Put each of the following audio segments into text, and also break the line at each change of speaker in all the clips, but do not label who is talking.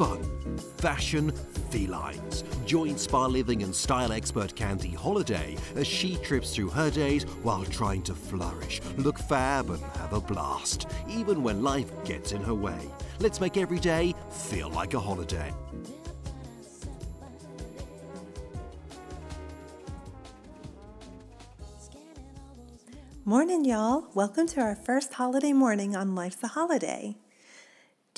fun, fashion, felines. Join spa living and style expert Candy Holladay as she trips through her days while trying to flourish, look fab, and have a blast, even when life gets in her way. Let's make every day feel like a holiday.
Morning, y'all. Welcome to our first holiday morning on Life's a Holiday.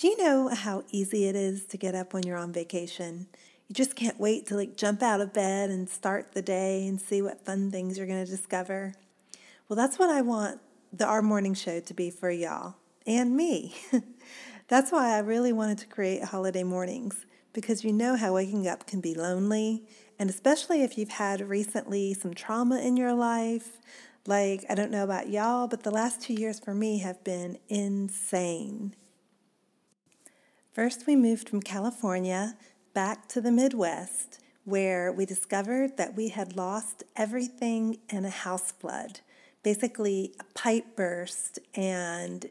Do you know how easy it is to get up when you're on vacation? You just can't wait to like jump out of bed and start the day and see what fun things you're going to discover. Well, that's what I want the our morning show to be for y'all and me. that's why I really wanted to create holiday mornings because you know how waking up can be lonely, and especially if you've had recently some trauma in your life, like, I don't know about y'all, but the last two years for me have been insane. First, we moved from California back to the Midwest, where we discovered that we had lost everything in a house flood. Basically, a pipe burst, and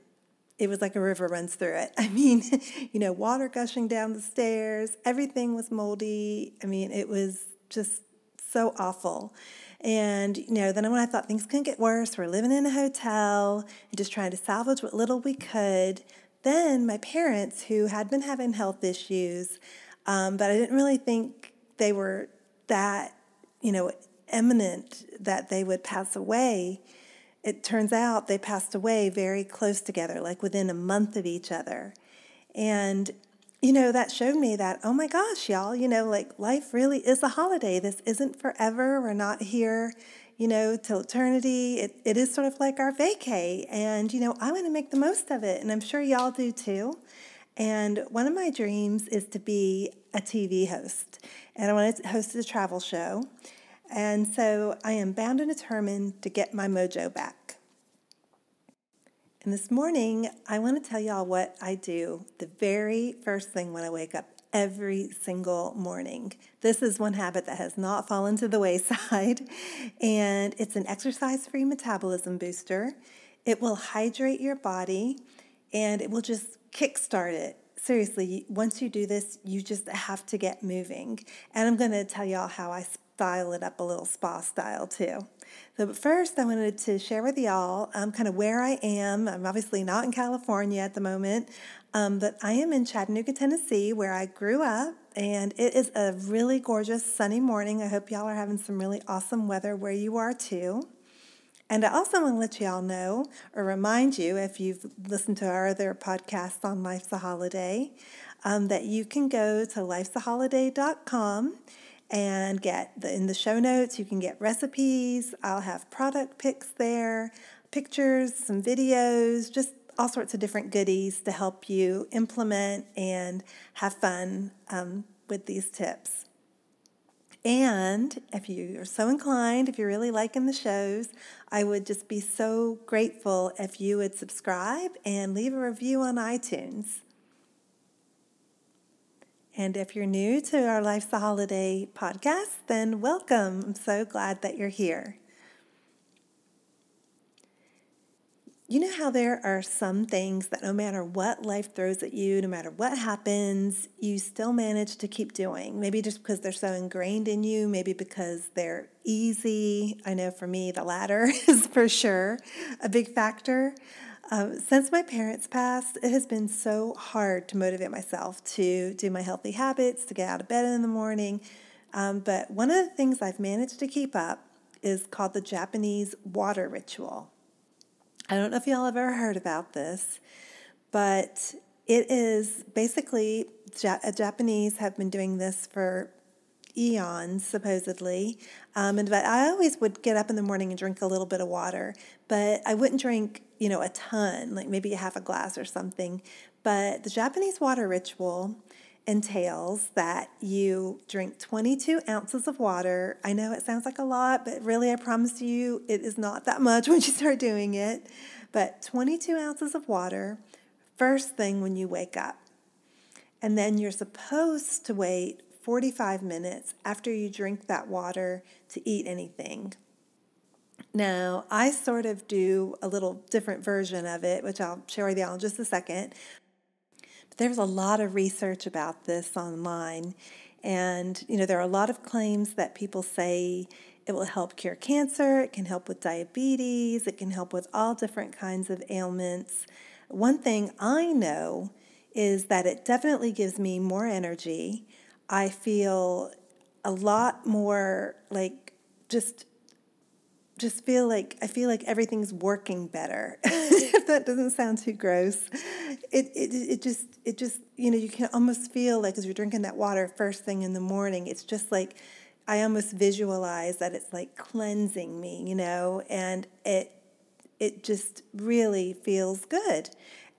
it was like a river runs through it. I mean, you know, water gushing down the stairs, everything was moldy. I mean, it was just so awful. And, you know, then when I thought things couldn't get worse, we're living in a hotel and just trying to salvage what little we could. Then my parents, who had been having health issues, um, but I didn't really think they were that, you know, imminent that they would pass away. It turns out they passed away very close together, like within a month of each other. And you know, that showed me that, oh my gosh, y'all, you know, like life really is a holiday. This isn't forever. We're not here, you know, till eternity. It, it is sort of like our vacay. And, you know, I want to make the most of it. And I'm sure y'all do too. And one of my dreams is to be a TV host. And I want to host a travel show. And so I am bound and determined to get my mojo back. And this morning, I want to tell y'all what I do the very first thing when I wake up every single morning. This is one habit that has not fallen to the wayside, and it's an exercise free metabolism booster. It will hydrate your body and it will just kickstart it. Seriously, once you do this, you just have to get moving. And I'm going to tell y'all how I style it up a little spa style too. So, but first, I wanted to share with y'all um, kind of where I am. I'm obviously not in California at the moment, um, but I am in Chattanooga, Tennessee, where I grew up. And it is a really gorgeous sunny morning. I hope y'all are having some really awesome weather where you are too. And I also want to let y'all know or remind you, if you've listened to our other podcasts on Life's a Holiday, um, that you can go to lifesaholladay.com and get the, in the show notes you can get recipes. I'll have product pics there pictures some videos just all sorts of different goodies to help you implement and have fun um, with these tips. And if you are so inclined if you're really liking the shows i would just be so grateful if you would subscribe and leave a review on itunes and if you're new to our Life's a Holiday podcast, then welcome. I'm so glad that you're here. You know how there are some things that no matter what life throws at you, no matter what happens, you still manage to keep doing. Maybe just because they're so ingrained in you, maybe because they're easy. I know for me, the latter is for sure a big factor. Um, since my parents passed, it has been so hard to motivate myself to do my healthy habits, to get out of bed in the morning. Um, but one of the things I've managed to keep up is called the Japanese water ritual. I don't know if y'all have ever heard about this, but it is basically Japanese have been doing this for eons, supposedly. Um, and but I always would get up in the morning and drink a little bit of water, but I wouldn't drink, you know, a ton, like maybe a half a glass or something. But the Japanese water ritual entails that you drink 22 ounces of water. I know it sounds like a lot, but really, I promise you, it is not that much when you start doing it. But 22 ounces of water first thing when you wake up. And then you're supposed to wait 45 minutes after you drink that water to eat anything. Now, I sort of do a little different version of it, which I'll share with y'all in just a second. There's a lot of research about this online. And, you know, there are a lot of claims that people say it will help cure cancer, it can help with diabetes, it can help with all different kinds of ailments. One thing I know is that it definitely gives me more energy. I feel a lot more like just just feel like I feel like everything's working better. if that doesn't sound too gross, it, it it just it just you know you can almost feel like as you're drinking that water first thing in the morning, it's just like I almost visualize that it's like cleansing me, you know, and it it just really feels good.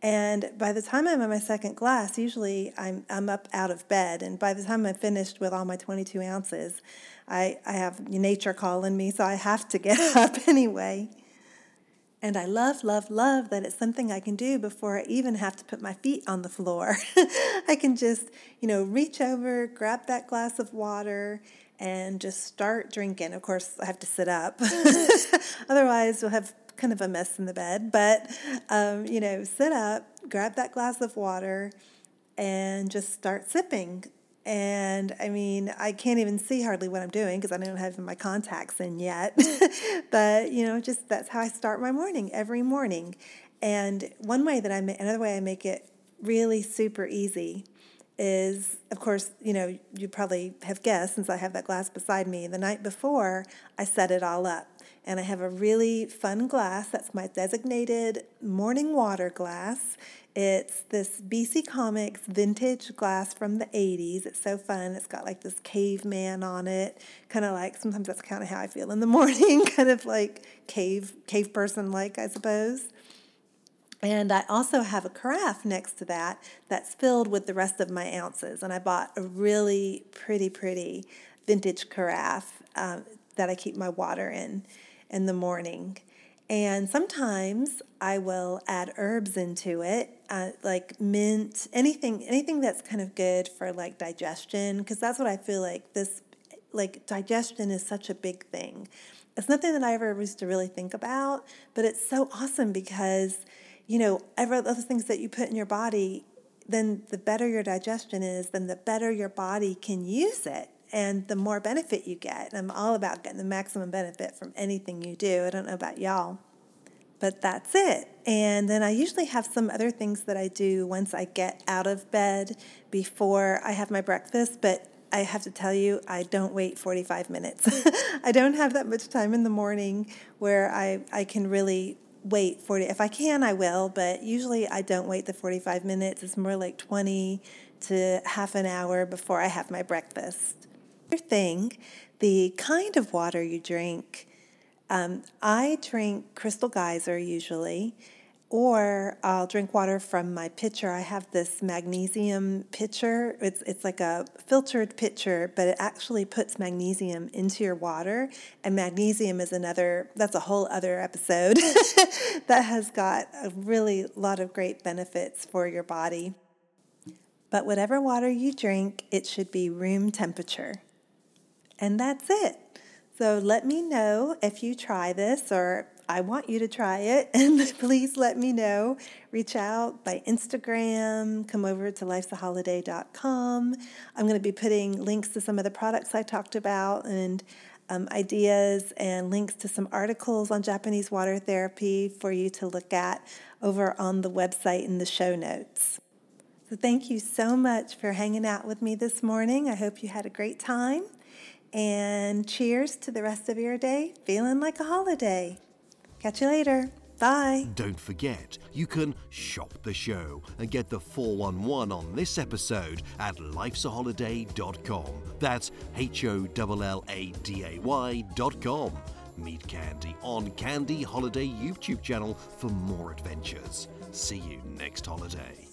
And by the time I'm in my second glass, usually I'm, I'm up out of bed. And by the time I'm finished with all my 22 ounces, I, I have nature calling me, so I have to get up anyway. And I love, love, love that it's something I can do before I even have to put my feet on the floor. I can just, you know, reach over, grab that glass of water, and just start drinking. Of course, I have to sit up. Otherwise, we'll have kind of a mess in the bed, but um, you know, sit up, grab that glass of water, and just start sipping. And I mean, I can't even see hardly what I'm doing because I don't have my contacts in yet. but you know, just that's how I start my morning every morning. And one way that I make, another way I make it really super easy is, of course, you know, you probably have guessed since I have that glass beside me. The night before, I set it all up and I have a really fun glass. That's my designated morning water glass. It's this BC Comics vintage glass from the 80s. It's so fun. It's got like this caveman on it, kind of like sometimes that's kind of how I feel in the morning, kind of like cave cave person like, I suppose. And I also have a carafe next to that that's filled with the rest of my ounces. And I bought a really pretty, pretty vintage carafe um, that I keep my water in in the morning. And sometimes I will add herbs into it, uh, like mint, anything, anything that's kind of good for like digestion, because that's what I feel like this, like digestion is such a big thing. It's nothing that I ever used to really think about, but it's so awesome because, you know, every other things that you put in your body, then the better your digestion is, then the better your body can use it and the more benefit you get. I'm all about getting the maximum benefit from anything you do. I don't know about y'all, but that's it. And then I usually have some other things that I do once I get out of bed before I have my breakfast, but I have to tell you, I don't wait 45 minutes. I don't have that much time in the morning where I, I can really wait 40 if i can i will but usually i don't wait the 45 minutes it's more like 20 to half an hour before i have my breakfast thing, the kind of water you drink. Um, I drink Crystal Geyser usually, or I'll drink water from my pitcher. I have this magnesium pitcher. It's it's like a filtered pitcher, but it actually puts magnesium into your water. And magnesium is another that's a whole other episode that has got a really lot of great benefits for your body. But whatever water you drink, it should be room temperature. And that's it. So let me know if you try this or I want you to try it. And please let me know. Reach out by Instagram, come over to lifesaholladay.com. I'm going to be putting links to some of the products I talked about and um, ideas and links to some articles on Japanese water therapy for you to look at over on the website in the show notes. So, thank you so much for hanging out with me this morning. I hope you had a great time. And cheers to the rest of your day, feeling like a holiday. Catch you later. Bye.
Don't forget, you can shop the show and get the 411 on this episode at lifesaholladay.com. That's H O L L A D A Y.com. Meet Candy on Candy Holladay YouTube channel for more adventures. See you next holiday.